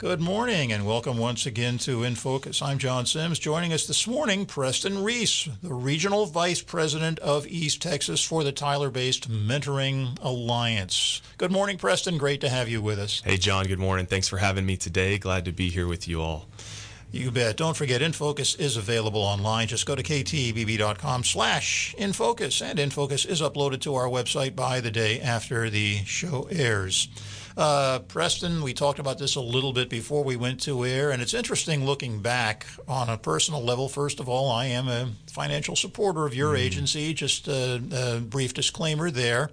Good morning and welcome once again to In Focus. I'm John Sims. Joining us this morning, Preston Reece, the Regional Vice President of East Texas for the Tyler based Mentoring Alliance. Good morning, Preston. Great to have you with us. Hey, John. Good morning. Thanks for having me today. Glad to be here with you all. You bet. Don't forget, InFocus is available online. Just go to ktbb.com slash InFocus, and InFocus is uploaded to our website by the day after the show airs. Uh, Preston, we talked about this a little bit before we went to air, and it's interesting looking back on a personal level. First of all, I am a financial supporter of your mm. agency. Just a, a brief disclaimer there.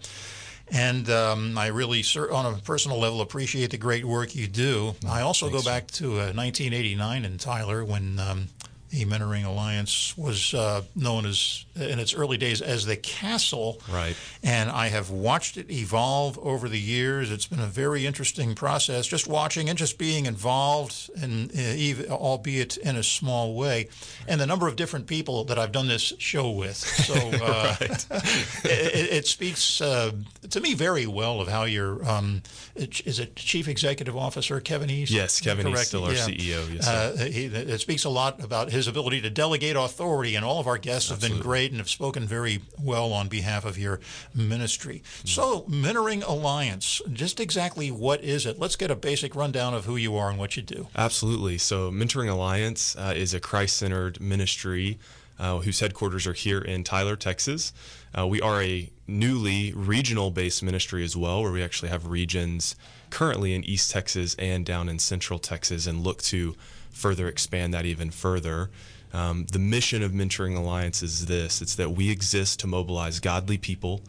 And um, I really, on a personal level, appreciate the great work you do. I also Thanks. go back to uh, 1989 in Tyler when um, the Mentoring Alliance was uh, known as, in its early days, as the Castle. Right. And I have watched it evolve over the years. It's been a very interesting process, just watching and just being involved, and uh, albeit in a small way. And the number of different people that I've done this show with. So uh, it, it, speaks uh, to me very well of how your um, is it Chief Executive Officer Kevin East? Yes, Kevin? East, still our yeah. CEO. Yes. Uh, he, it speaks a lot about his ability to delegate authority, and all of our guests Absolutely. have been great and have spoken very well on behalf of your ministry. Mm-hmm. So, Mentoring Alliance, just exactly what is it? Let's get a basic rundown of who you are and what you do. Absolutely. So, Mentoring Alliance uh, is a Christ centered ministry. Uh, whose headquarters are here in Tyler, Texas. Uh, we are a newly regional based ministry as well, where we actually have regions currently in East Texas and down in Central Texas and look to further expand that even further. Um, the mission of Mentoring Alliance is this it's that we exist to mobilize godly people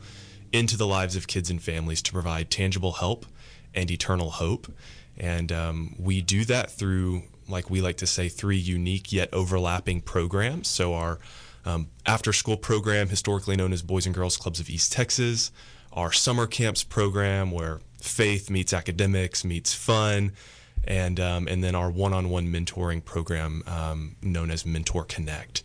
into the lives of kids and families to provide tangible help and eternal hope. And um, we do that through, like we like to say, three unique yet overlapping programs. So, our um, after school program, historically known as Boys and Girls Clubs of East Texas, our summer camps program, where faith meets academics, meets fun, and um, and then our one-on-one mentoring program um, known as Mentor Connect.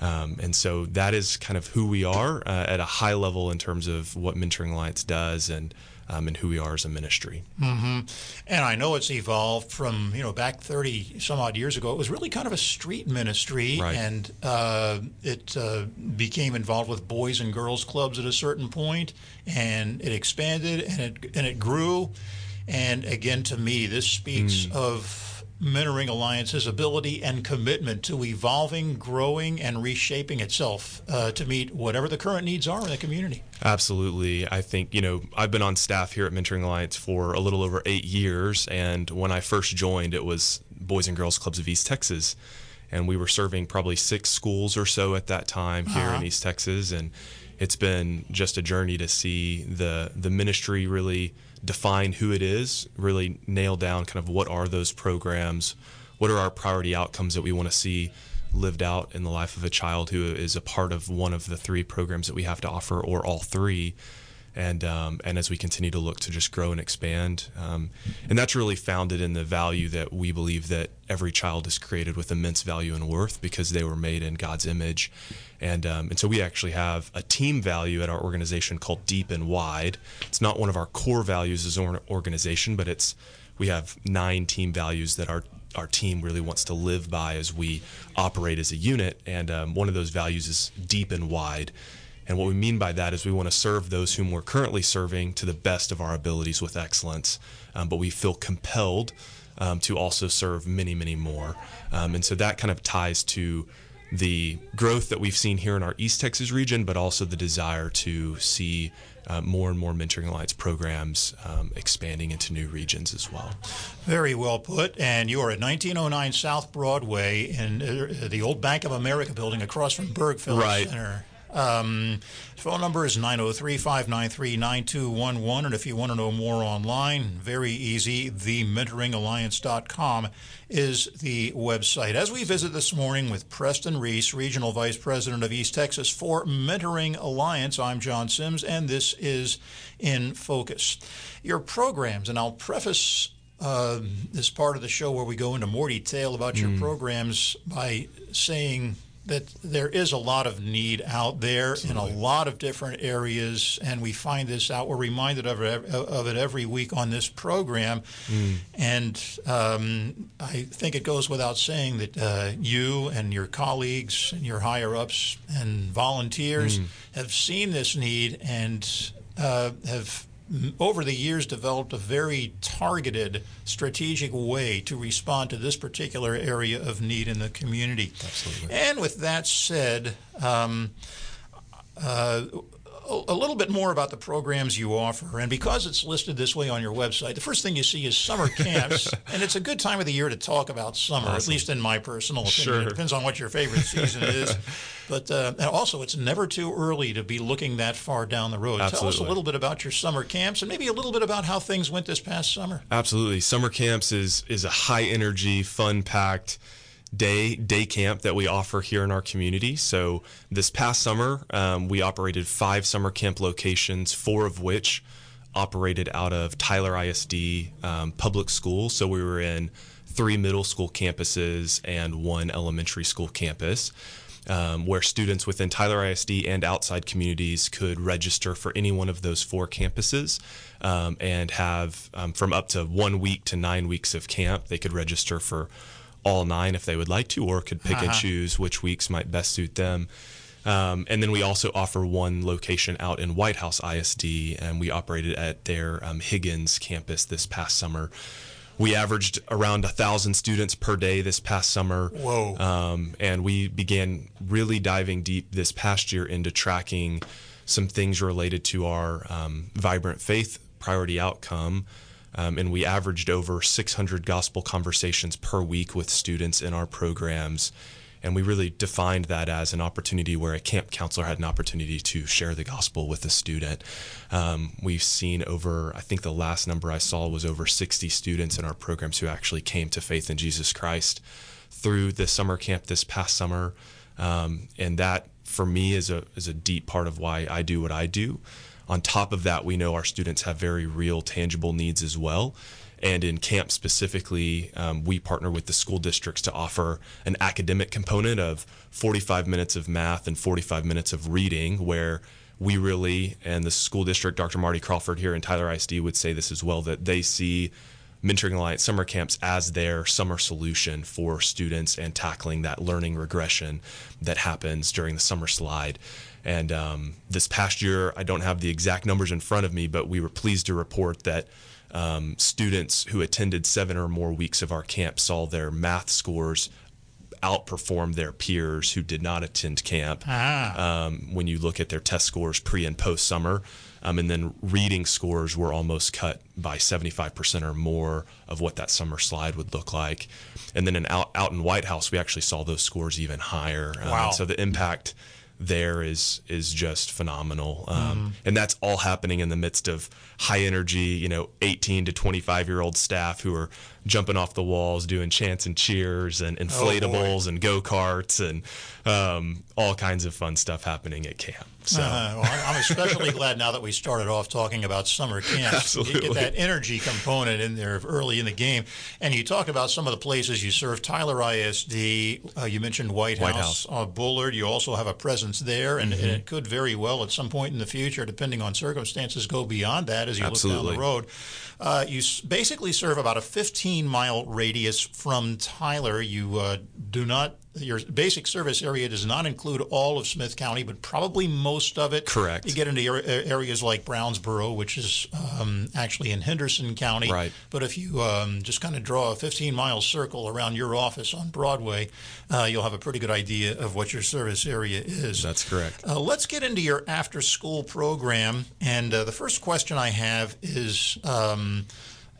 Um, and so that is kind of who we are uh, at a high level in terms of what Mentoring Alliance does and um, and who we are as a ministry. Mm-hmm. And I know it's evolved from you know back thirty some odd years ago. It was really kind of a street ministry, right. and uh, it uh, became involved with boys and girls clubs at a certain point, and it expanded and it and it grew. And again, to me, this speaks mm. of Mentoring Alliance's ability and commitment to evolving, growing, and reshaping itself uh, to meet whatever the current needs are in the community. Absolutely. I think, you know, I've been on staff here at Mentoring Alliance for a little over eight years. And when I first joined, it was Boys and Girls Clubs of East Texas. And we were serving probably six schools or so at that time here uh-huh. in East Texas. And it's been just a journey to see the, the ministry really define who it is, really nail down kind of what are those programs, what are our priority outcomes that we want to see lived out in the life of a child who is a part of one of the three programs that we have to offer or all three. And um, and as we continue to look to just grow and expand, um, and that's really founded in the value that we believe that every child is created with immense value and worth because they were made in God's image, and um, and so we actually have a team value at our organization called Deep and Wide. It's not one of our core values as an organization, but it's we have nine team values that our our team really wants to live by as we operate as a unit, and um, one of those values is deep and wide. And what we mean by that is we want to serve those whom we're currently serving to the best of our abilities with excellence, um, but we feel compelled um, to also serve many, many more. Um, and so that kind of ties to the growth that we've seen here in our East Texas region, but also the desire to see uh, more and more Mentoring Alliance programs um, expanding into new regions as well. Very well put. And you are at 1909 South Broadway in uh, the old Bank of America building across from Bergfeld right. Center. Um, phone number is 903 593 9211. And if you want to know more online, very easy. TheMentoringAlliance.com is the website. As we visit this morning with Preston Reece, Regional Vice President of East Texas for Mentoring Alliance, I'm John Sims, and this is In Focus. Your programs, and I'll preface uh, this part of the show where we go into more detail about your mm. programs by saying that there is a lot of need out there Absolutely. in a lot of different areas, and we find this out. We're reminded of it, of it every week on this program, mm. and um, I think it goes without saying that uh, you and your colleagues and your higher ups and volunteers mm. have seen this need and uh, have over the years developed a very targeted strategic way to respond to this particular area of need in the community. Absolutely. And with that said, um, uh, a little bit more about the programs you offer. And because it's listed this way on your website, the first thing you see is summer camps. and it's a good time of the year to talk about summer, awesome. at least in my personal opinion. Sure. It depends on what your favorite season is. But uh, and also, it's never too early to be looking that far down the road. Absolutely. Tell us a little bit about your summer camps and maybe a little bit about how things went this past summer. Absolutely. Summer camps is, is a high energy, fun packed, day day camp that we offer here in our community. So this past summer, um, we operated five summer camp locations, four of which operated out of Tyler ISD um, public school. So we were in three middle school campuses and one elementary school campus. Um, where students within Tyler ISD and outside communities could register for any one of those four campuses um, and have um, from up to one week to nine weeks of camp. They could register for all nine if they would like to, or could pick uh-huh. and choose which weeks might best suit them. Um, and then we also offer one location out in White House ISD, and we operated at their um, Higgins campus this past summer. We averaged around a thousand students per day this past summer. Whoa! Um, and we began really diving deep this past year into tracking some things related to our um, vibrant faith priority outcome. Um, and we averaged over 600 gospel conversations per week with students in our programs. And we really defined that as an opportunity where a camp counselor had an opportunity to share the gospel with a student. Um, we've seen over, I think the last number I saw was over 60 students in our programs who actually came to faith in Jesus Christ through the summer camp this past summer. Um, and that, for me, is a, is a deep part of why I do what I do. On top of that, we know our students have very real, tangible needs as well. And in camp specifically, um, we partner with the school districts to offer an academic component of 45 minutes of math and 45 minutes of reading, where we really, and the school district, Dr. Marty Crawford here in Tyler ISD would say this as well, that they see Mentoring Alliance summer camps as their summer solution for students and tackling that learning regression that happens during the summer slide. And um, this past year, I don't have the exact numbers in front of me, but we were pleased to report that um, students who attended seven or more weeks of our camp saw their math scores outperform their peers who did not attend camp. Ah. Um, when you look at their test scores pre and post summer, um, and then reading scores were almost cut by 75% or more of what that summer slide would look like. And then in out, out in White House, we actually saw those scores even higher. Um, wow. so the impact there is is just phenomenal, um, mm-hmm. and that's all happening in the midst of high energy, you know, 18 to 25 year old staff who are jumping off the walls, doing chants and cheers and oh, inflatables oh and go karts and um, all kinds of fun stuff happening at camp. So uh, well, I'm especially glad now that we started off talking about summer camps. Absolutely. You get that energy component in there early in the game. And you talked about some of the places you serve. Tyler ISD, uh, you mentioned White, White House. House. Uh, Bullard, you also have a presence there, and, mm-hmm. and, it could very well at some point in the future, depending on circumstances, go beyond that as you Absolutely. look down the road. Uh, you basically serve about a 15 mile radius from Tyler. You uh, do not your basic service area does not include all of Smith County, but probably most of it. Correct. You get into areas like Brownsboro, which is um, actually in Henderson County. Right. But if you um, just kind of draw a 15 mile circle around your office on Broadway, uh, you'll have a pretty good idea of what your service area is. That's correct. Uh, let's get into your after school program. And uh, the first question I have is um,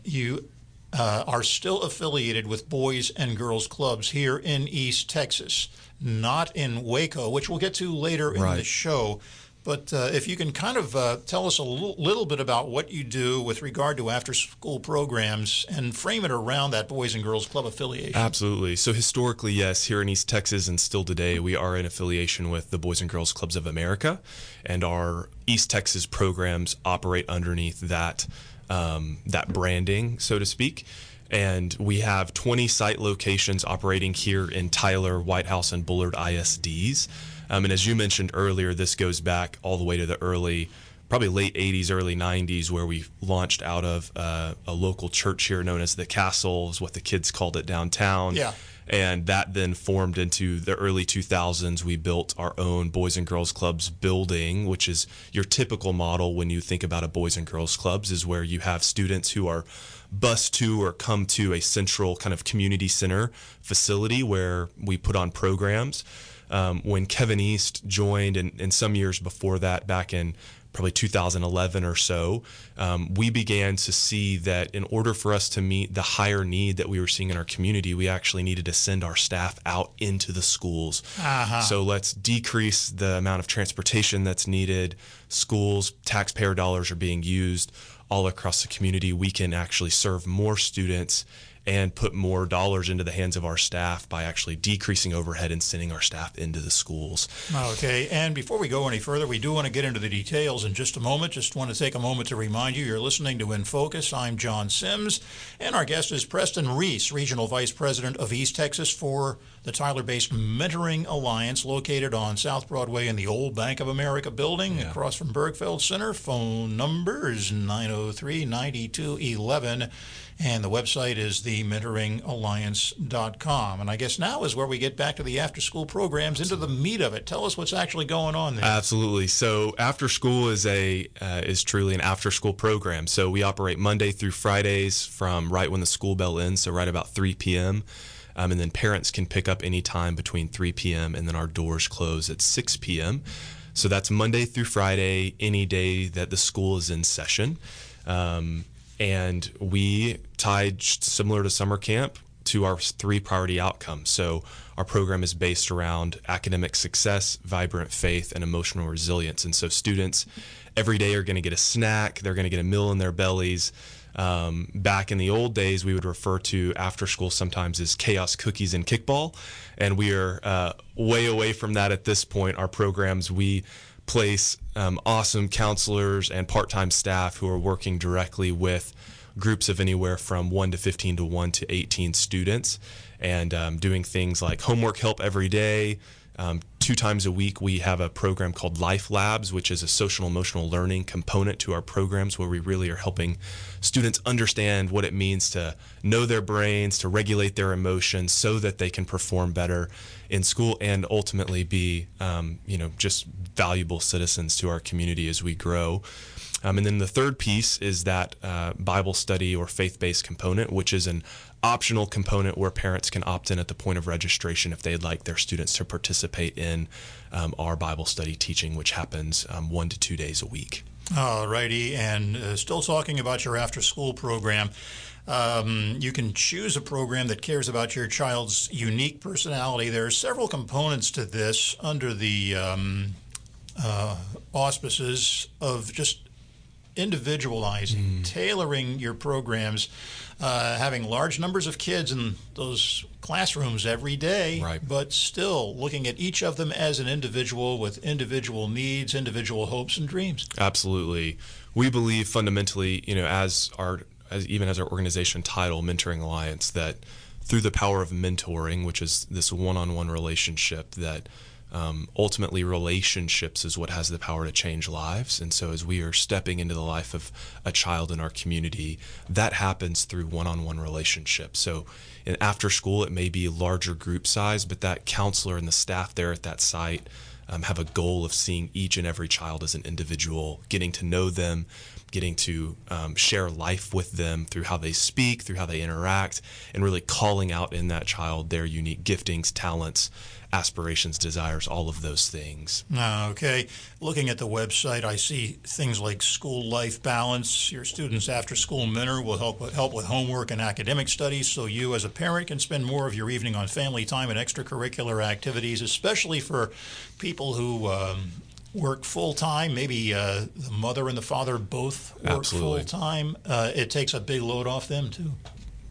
you uh, are still affiliated with boys and girls clubs here in East Texas, not in Waco, which we'll get to later right. in the show. But uh, if you can kind of uh, tell us a little, little, bit about what you do with regard to after school programs and frame it around that Boys and Girls Club affiliation. Absolutely. So, historically, yes, here in East Texas and still today, we are in affiliation with the Boys and Girls Clubs of America, and our East Texas programs operate underneath that um, that branding, so to speak. And we have 20 site locations operating here in Tyler, White House, and Bullard ISDs. Um, and as you mentioned earlier, this goes back all the way to the early, probably late 80s, early 90s, where we launched out of uh, a local church here known as the Castle, is what the kids called it downtown. Yeah. And that then formed into the early 2000s. We built our own Boys and Girls Clubs building, which is your typical model when you think about a Boys and Girls Clubs, is where you have students who are bus to or come to a central kind of community center facility where we put on programs. Um, when Kevin East joined, and, and some years before that, back in probably 2011 or so, um, we began to see that in order for us to meet the higher need that we were seeing in our community, we actually needed to send our staff out into the schools. Uh-huh. So let's decrease the amount of transportation that's needed. Schools, taxpayer dollars are being used all across the community. We can actually serve more students and put more dollars into the hands of our staff by actually decreasing overhead and sending our staff into the schools. Okay, and before we go any further, we do want to get into the details in just a moment. Just want to take a moment to remind you you're listening to In Focus. I'm John Sims, and our guest is Preston Reece, Regional Vice President of East Texas for the Tyler based Mentoring Alliance, located on South Broadway in the old Bank of America building Yeah. across from Bergfeld Center. Phone number is 903 9211. And the website is the mentoringalliance.com. And I guess now is where we get back to the after school programs, into the meat of it. Tell us what's actually going on there. Absolutely. So after school is a uh, is truly an after school program. So we operate Monday through Fridays from right when the school bell ends, so right about 3 p.m. Um, and then parents can pick up any time between 3 p.m. and then our doors close at 6 p.m. So that's Monday through Friday, any day that the school is in session. Um, and we tied similar to summer camp to our three priority outcomes. So our program is based around academic success, vibrant faith, and emotional resilience. And so students every day are going to get a snack, they're going to get a meal in their bellies. Um, back in the old days, we would refer to after school sometimes as chaos cookies and kickball. And we are uh, way away from that at this point. Our programs, we place um, awesome counselors and part time staff who are working directly with groups of anywhere from 1 to 15 to 1 to 18 students and um, doing things like homework help every day. Um, two times a week, we have a program called Life Labs, which is a social emotional learning component to our programs where we really are helping students understand what it means to know their brains, to regulate their emotions so that they can perform better in school and ultimately be, um, you know, just valuable citizens to our community as we grow. Um, and then the third piece is that uh, Bible study or faith based component, which is an optional component where parents can opt in at the point of registration if they'd like their students to participate in um, our Bible study teaching, which happens um, one to two days a week. All righty, and uh, still talking about your after school program. Um, you can choose a program that cares about your child's unique personality. There are several components to this under the um, uh, auspices of just individualizing, Mm. tailoring your programs, uh, having large numbers of kids in those classrooms every day, Right. but still looking at each of them as an individual with individual needs, individual hopes and dreams. Absolutely. We believe fundamentally, you know, as our as even as our organization title, Mentoring Alliance, that through the power of mentoring, which is this one-on-one relationship, that um, ultimately relationships is what has the power to change lives. And so, as we are stepping into the life of a child in our community, that happens through one-on-one relationships. So, in after school, it may be larger group size, but that counselor and the staff there at that site um, have a goal of seeing each and every child as an individual, getting to know them, getting to um, share life with them through how they speak, through how they interact, and really calling out in that child their unique giftings, talents, aspirations, desires, all of those things. Ah, Okay. Looking at the website, I see things like school life balance. Your students' after school mentor will help with, help with homework and academic studies, so you, as a parent, can spend more of your evening on family time and extracurricular activities, especially for people who. Um, Work full time. Maybe uh, the mother and the father both work full time. Uh, it takes a big load off them too.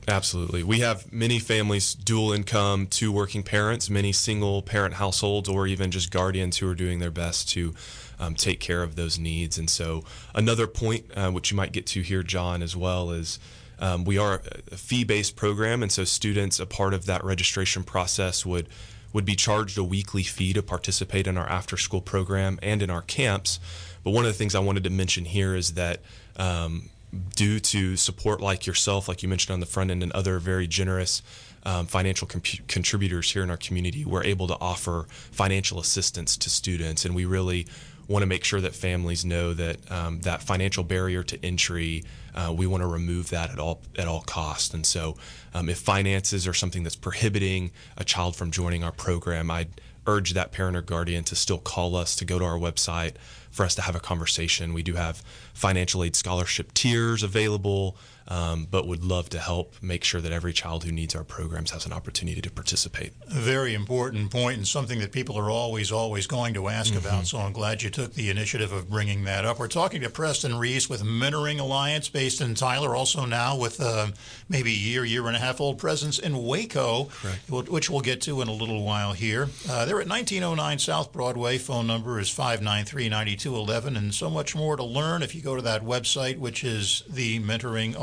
Absolutely. We have many families, dual income, two working parents, many single parent households, or even just guardians who are doing their best to um, take care of those needs. And so, another point, uh, which you might get to here, John, as well, is Um, we are a fee-based program, and so students, a part of that registration process, would would be charged a weekly fee to participate in our after-school program and in our camps. But one of the things I wanted to mention here is that um, due to support like yourself, like you mentioned on the front end, and other very generous um, financial comp- contributors here in our community, we're able to offer financial assistance to students, and we really want to make sure that families know that um, that financial barrier to entry, uh, we want to remove that at all at all costs. And so, um, if finances are something that's prohibiting a child from joining our program, I'd urge that parent or guardian to still call us to go to our website for us to have a conversation. We do have financial aid scholarship tiers available um, but would love to help make sure that every child who needs our programs has an opportunity to participate. A very important point and something that people are always, always going to ask mm-hmm. about. So I'm glad you took the initiative of bringing that up. We're talking to Preston Reece with Mentoring Alliance based in Tyler, also now with uh, maybe a year, year and a half old presence in Waco, which we'll get to in a little while here. Uh, they're at 1909 South Broadway. Phone number is 593 9211, and so much more to learn if you go to that website, which is the Mentoring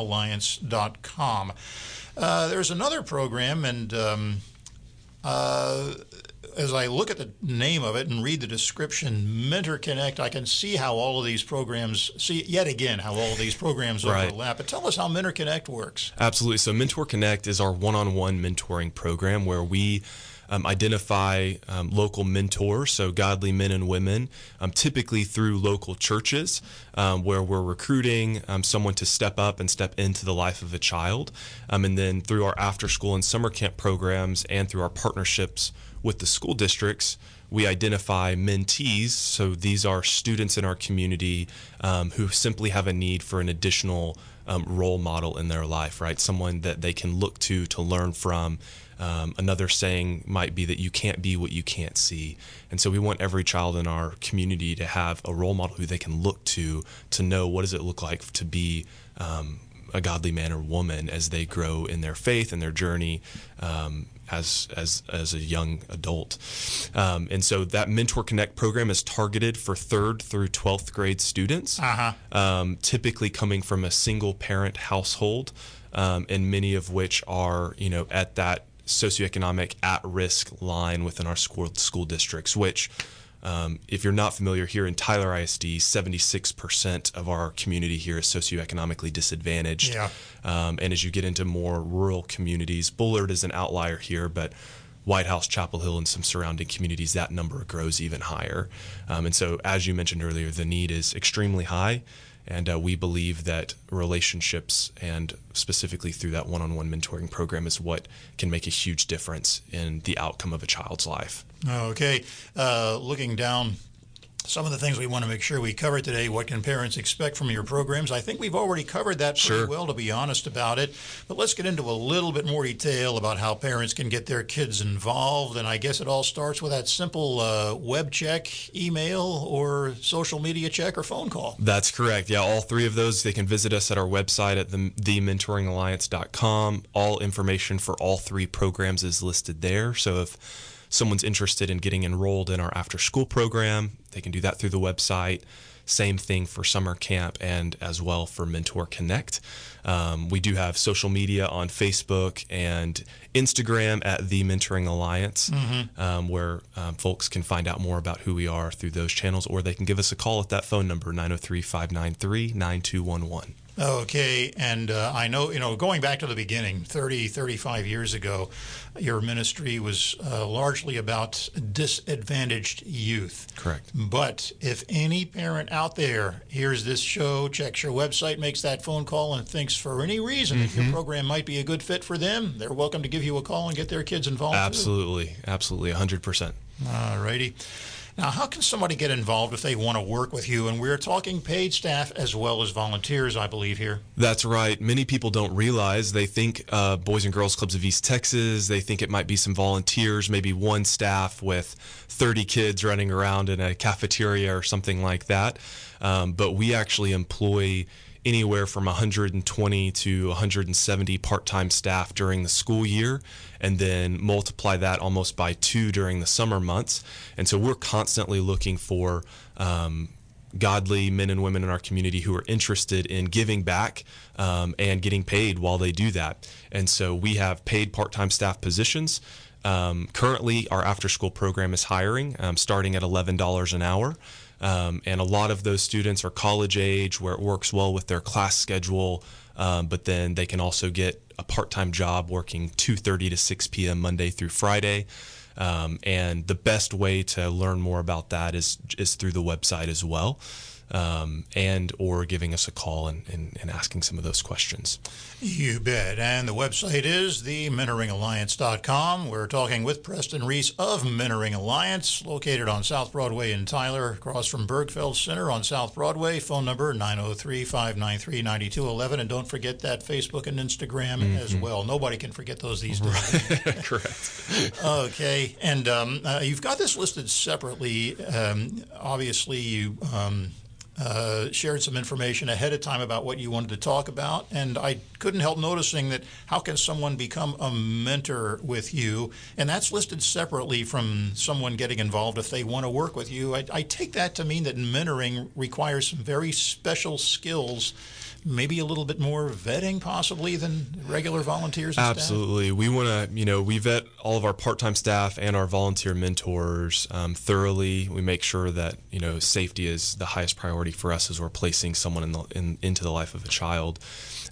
Uh, there's another program, and um, uh, as I look at the name of it and read the description, Mentor Connect, I can see how all of these programs, see yet again how all of these programs right. overlap. But tell us how Mentor Connect works. Absolutely. So, Mentor Connect is our one on one mentoring program where we um, identify um, local mentors, so godly men and women, um, typically through local churches um, where we're recruiting um, someone to step up and step into the life of a child. Um, and then through our after school and summer camp programs and through our partnerships with the school districts, we identify mentees. So these are students in our community who simply have a need for an additional role model in their life, right? Someone that they can look to to learn from. Um, another saying might be that you can't be what you can't see. And so we want every child in our community to have a role model who they can look to to know what does it look like to be um, a godly man or woman as they grow in their faith and their journey um, as as as a young adult. Um, and so that Mentor Connect program is targeted for third through twelfth grade students, uh-huh. um, typically coming from a single parent household, um, and many of which are you know at that socioeconomic at risk line within our school, school districts, which, um, if you're not familiar, here in Tyler ISD, 76% of our community here is socioeconomically disadvantaged. Yeah. Um, and as you get into more rural communities, Bullard is an outlier here, but White House, Chapel Hill, and some surrounding communities, that number grows even higher. Um, and so, as you mentioned earlier, the need is extremely high. And uh, we believe that relationships and specifically through that one on one mentoring program is what can make a huge difference in the outcome of a child's life. Okay. Uh, looking down some of the things we want to make sure we cover today. What can parents expect from your programs? I think we've already covered that pretty sure. well, to be honest about it. But let's get into a little bit more detail about how parents can get their kids involved. And I guess it all starts with that simple uh, web check, email, or social media check or phone call. That's correct. Yeah, all three of those. They can visit us at our website at the, thementoringalliance.com. All information for all three programs is listed there. So if someone's interested in getting enrolled in our after school program, they can do that through the website. Same thing for summer camp and as well for Mentor Connect. Um, we do have social media on Facebook and Instagram at the Mentoring Alliance, mm-hmm. um, where um, folks can find out more about who we are through those channels, or they can give us a call at that phone number, 903 593 9211. Okay, and uh, I know, you know, going back to the beginning, 30, 35 years ago, your ministry was uh, largely about disadvantaged youth. Correct. But if any parent out there hears this show, checks your website, makes that phone call, and thinks for any reason mm-hmm. that your mm-hmm. program might be a good fit for them, they're welcome to give you a call and get their kids involved. Absolutely. Too. Absolutely. 100%. All righty. Now, how can somebody get involved if they want to work with you? And we're talking paid staff as well as volunteers, I believe, here. That's right. Many people don't realize they think uh, Boys and Girls Clubs of East Texas, they think it might be some volunteers, maybe one staff with 30 kids running around in a cafeteria or something like that. Um, but we actually employ anywhere from 120 to 170 part-time staff during the school year and then multiply that almost by two during the summer months and so we're constantly looking for um, godly men and women in our community who are interested in giving back um, and getting paid while they do that. And so we have paid part time staff positions. Um, currently, our after school program is hiring, um, starting at $11 an hour. Um, and a lot of those students are college age where it works well with their class schedule, um, but then they can also get a part time job working 2.30 to 6 p.m. Monday through Friday. Um, and the best way to learn more about that is is through the website as well um, and or giving us a call and, and, and, asking some of those questions. You bet. And the website is the mentoringalliance.com. We're talking with Preston Reece of Mentoring Alliance, located on South Broadway in Tyler, across from Bergfeld Center on South Broadway. Phone number 903-593-9211. And don't forget that Facebook and Instagram mm-hmm. as well. Nobody can forget those these days. Correct. okay. And um, uh, you've got this listed separately. Um, obviously, you um, uh, shared some information ahead of time about what you wanted to talk about, and I couldn't help noticing that how can someone become a mentor with you, and that's listed separately from someone getting involved if they want to work with you. I, I take that to mean that mentoring requires some very special skills maybe a little bit more vetting possibly than regular volunteers absolutely staff? we want to you know we vet all of our part-time staff and our volunteer mentors um, thoroughly. We make sure that you know safety is the highest priority for us as we're placing someone in the, in, into the life of a child.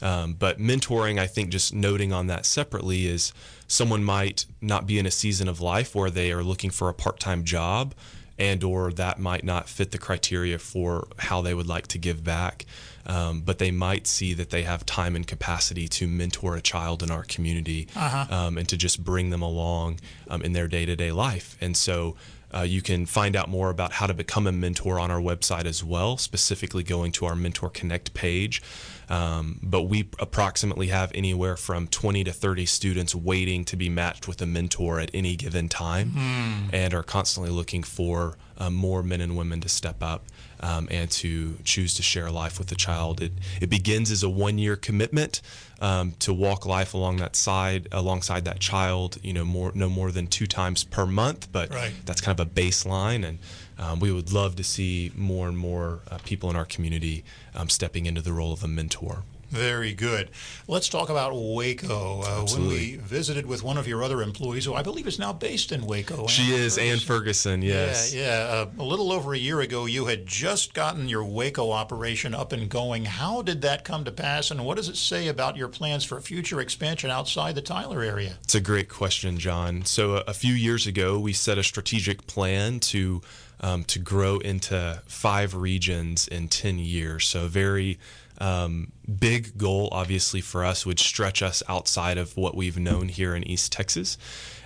Um, but mentoring i think just noting on that separately is someone might not be in a season of life where they are looking for a part-time job and or that might not fit the criteria for how they would like to give back um, but they might see that they have time and capacity to mentor a child in our community uh-huh. um, and to just bring them along um, in their day-to-day life and so uh, you can find out more about how to become a mentor on our website as well, specifically going to our Mentor Connect page. Um, but we approximately have anywhere from 20 to 30 students waiting to be matched with a mentor at any given time mm. and are constantly looking for uh, more men and women to step up um, and to choose to share life with the child. It, it begins as a one year commitment um, to walk life along that side alongside that child. You know, more no more than two times per month, but right. that's kind of a baseline and. Um, we would love to see more and more uh, people in our community um, stepping into the role of a mentor. Very good. Let's talk about Waco. Uh, when we visited with one of your other employees, who I believe is now based in Waco. She Ann is. Ann Ferguson, yes. Yeah, yeah. Uh, a little over a year ago, you had just gotten your Waco operation up and going. How did that come to pass, and what does it say about your plans for future expansion outside the Tyler area? It's a great question, John. So, a few years ago, we set a strategic plan to um, to grow into five regions in 10 years. So, very um, big goal, obviously, for us would stretch us outside of what we've known here in East Texas.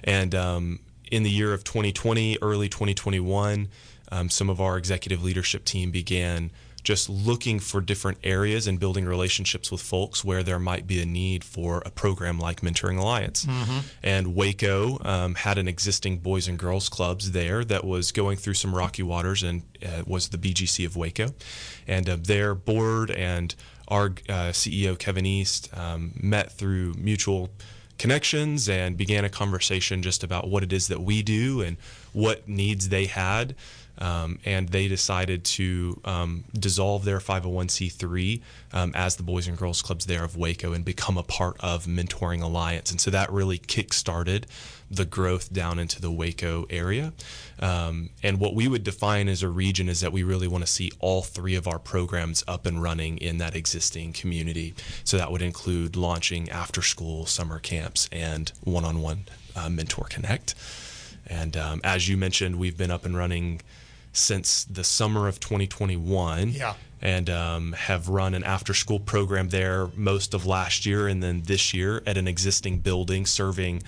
And um, in the year of 2020, early 2021, um, some of our executive leadership team began just looking for different areas and building relationships with folks where there might be a need for a program like Mentoring Alliance. Mm-hmm. And Waco um, had an existing Boys and Girls Clubs there that was going through some rocky waters and uh, was the BGC of Waco. And uh, their board and our uh, CEO, Kevin East, um, met through mutual connections and began a conversation just about what it is that we do and what needs they had. Um, and they decided to um, dissolve their 501c3 um, as the Boys and Girls Clubs there of Waco and become a part of Mentoring Alliance. And so that really kick-started the growth down into the Waco area. Um, and what we would define as a region is that we really want to see all three of our programs up and running in that existing community. So that would include launching after school summer camps and one on one Mentor Connect. And um, as you mentioned, we've been up and running since the summer of 2021. Yeah. And um, have run an after school program there most of last year and then this year at an existing building serving,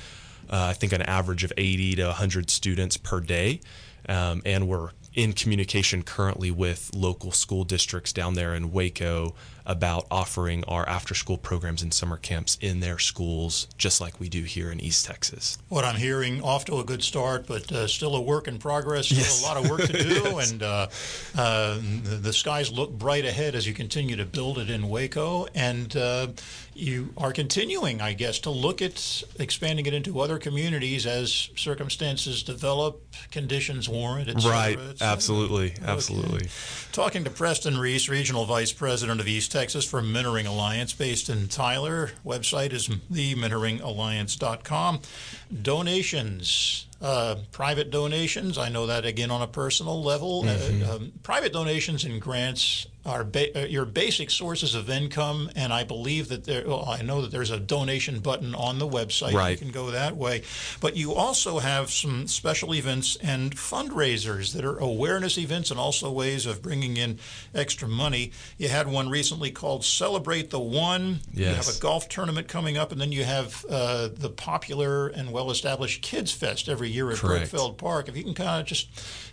uh, I think, an average of 80 to 100 students per day. Um, and we're in communication currently with local school districts down there in Waco about offering our after school programs and summer camps in their schools, just like we do here in East Texas. What I'm hearing, off to a good start, but uh, still a work in progress, still yes. a lot of work to do, yes. and uh, uh, the skies look bright ahead as you continue to build it in Waco. And uh, you are continuing, I guess, to look at expanding it into other communities as circumstances develop, conditions warrant, et cetera, Right, et absolutely, okay. absolutely. Talking to Preston Reece, Regional Vice President of East Texas for Mentoring Alliance, based in Tyler. Website is thementoringalliance.com. Donations uh, private donations, I know that again on a personal level. Uh, mm-hmm. Uh, um, private donations and grants are ba- uh, your basic sources of income, and I believe that there. Well, I know that there's a donation button on the website. Right. You can go that way, but you also have some special events and fundraisers that are awareness events and also ways of bringing in extra money. You had one recently called Celebrate the One. Yes. You have a golf tournament coming up, and then you have uh, the popular and well-established Kids Fest every year at Correct. Bergfeld Park. If you can kind of just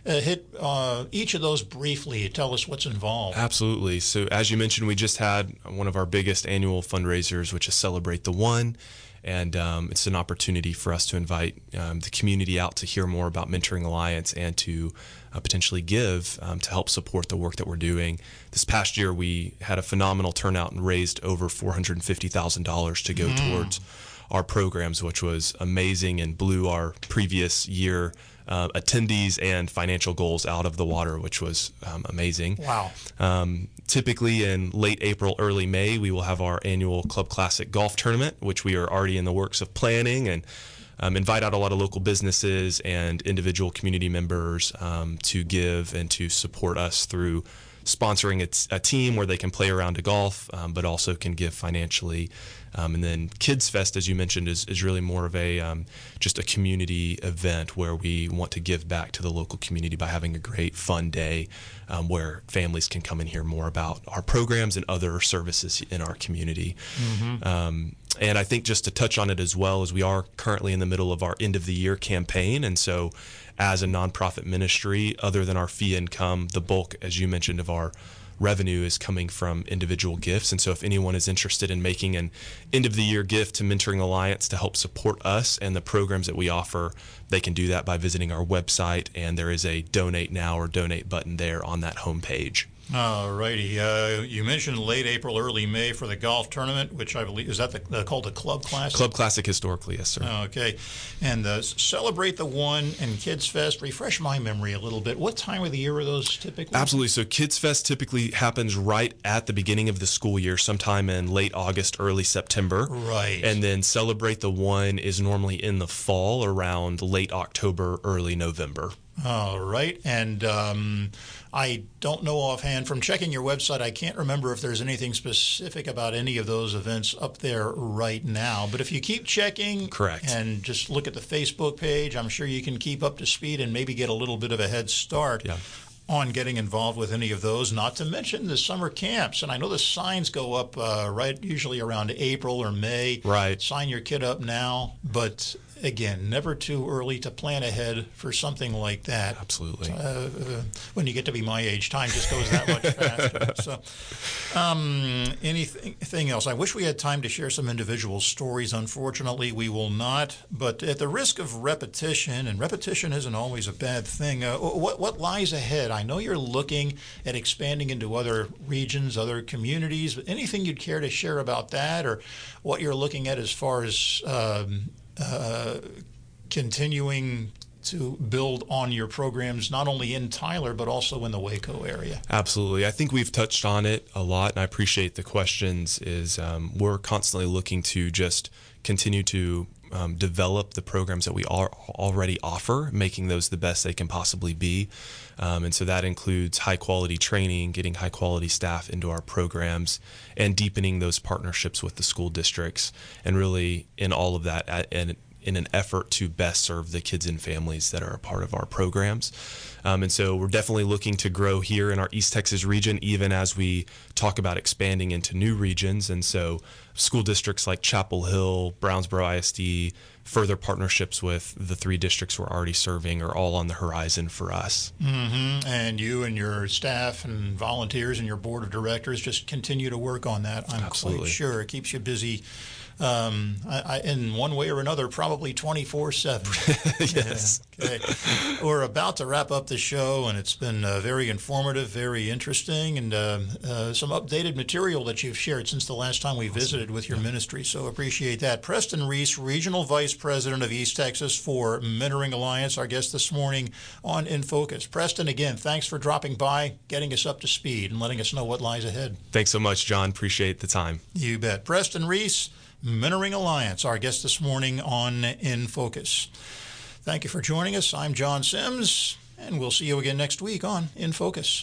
uh, hit uh, each of those briefly, tell us what's involved. Absolutely. So, as you mentioned, we just had one of our biggest annual fundraisers, which is Celebrate the One. And um, it's an opportunity for us to invite um, the community out to hear more about Mentoring Alliance and to uh, potentially give um, to help support the work that we're doing. This past year, we had a phenomenal turnout and raised over $450,000 to go mm. towards our programs, which was amazing and blew our previous year uh, attendees and financial goals out of the water, which was um, amazing. Wow. Um, typically in late April, early May, we will have our annual Club Classic golf tournament, which we are already in the works of planning and um, invite out a lot of local businesses and individual community members um, to give and to support us through sponsoring a, a team where they can play around to golf, um, but also can give financially. Um, and then Kids Fest, as you mentioned, is, is really more of a um, just a community event where we want to give back to the local community by having a great fun day um, where families can come and hear more about our programs and other services in our community. Mm-hmm. And I think just to touch on it as well as we are currently in the middle of our end of the year campaign, and so as a nonprofit ministry, other than our fee income, the bulk, as you mentioned, of our revenue is coming from individual gifts. And so, if anyone is interested in making an end of the year gift to Mentoring Alliance to help support us and the programs that we offer, they can do that by visiting our website. And there is a donate now or donate button there on that homepage. All righty. Uh, you mentioned late April, early May for the golf tournament, which I believe is that the, uh, called the Club Classic. Club Classic historically, yes, sir. Okay, and uh, celebrate the one and Kids Fest. Refresh my memory a little bit. What time of the year are those typically? Absolutely. So Kids Fest typically happens right at the beginning of the school year, sometime in late August, early September. Right. And then celebrate the one is normally in the fall, around late October, early November. All right, and. Um, I don't know offhand from checking your website. I can't remember if there's anything specific about any of those events up there right now. But if you keep checking, correct, and just look at the Facebook page, I'm sure you can keep up to speed and maybe get a little bit of a head start. Yeah on getting involved with any of those, not to mention the summer camps. And I know the signs go up uh, right usually around April or May. Right. Sign your kid up now. But again, never too early to plan ahead for something like that. Absolutely. Uh, uh, when you get to be my age, time just goes that much faster. So, um, anything else? I wish we had time to share some individual stories. Unfortunately, we will not. But at the risk of repetition, and repetition isn't always a bad thing, uh, what, what lies ahead? I know you're looking at expanding into other regions, other communities, but anything you'd care to share about that or what you're looking at as far as um, uh, continuing to build on your programs not only in Tyler but also in the Waco area. Absolutely, I think we've touched on it a lot, and I appreciate the questions. Is um, we're constantly looking to just continue to um, develop the programs that we are already offer, making those the best they can possibly be. Um, and so that includes high quality training, getting high quality staff into our programs, and deepening those partnerships with the school districts. And really, in all of that, and in an effort to best serve the kids and families that are a part of our programs. Um, and so we're definitely looking to grow here in our East Texas region, even as we talk about expanding into new regions. And so school districts like Chapel Hill, Brownsboro ISD, further partnerships with the three districts we're already serving are all on the horizon for us. Mm-hmm. And you and your staff and volunteers and your board of directors just continue to work on that. I'm Absolutely. quite sure it keeps you busy. Um, I, I, in one way or another, probably 24 7. yes. Yeah, okay. We're about to wrap up the show, and it's been uh, very informative, very interesting, and uh, uh, some updated material that you've shared since the last time we visited with your ministry. So appreciate that. Preston Reece, Regional Vice President of East Texas for Mentoring Alliance, our guest this morning on In Focus. Preston, again, thanks for dropping by, getting us up to speed, and letting us know what lies ahead. Thanks so much, John. Appreciate the time. You bet. Preston Reece, Mentoring Alliance, our guest this morning on In Focus. Thank you for joining us. I'm John Sims, and we'll see you again next week on In Focus.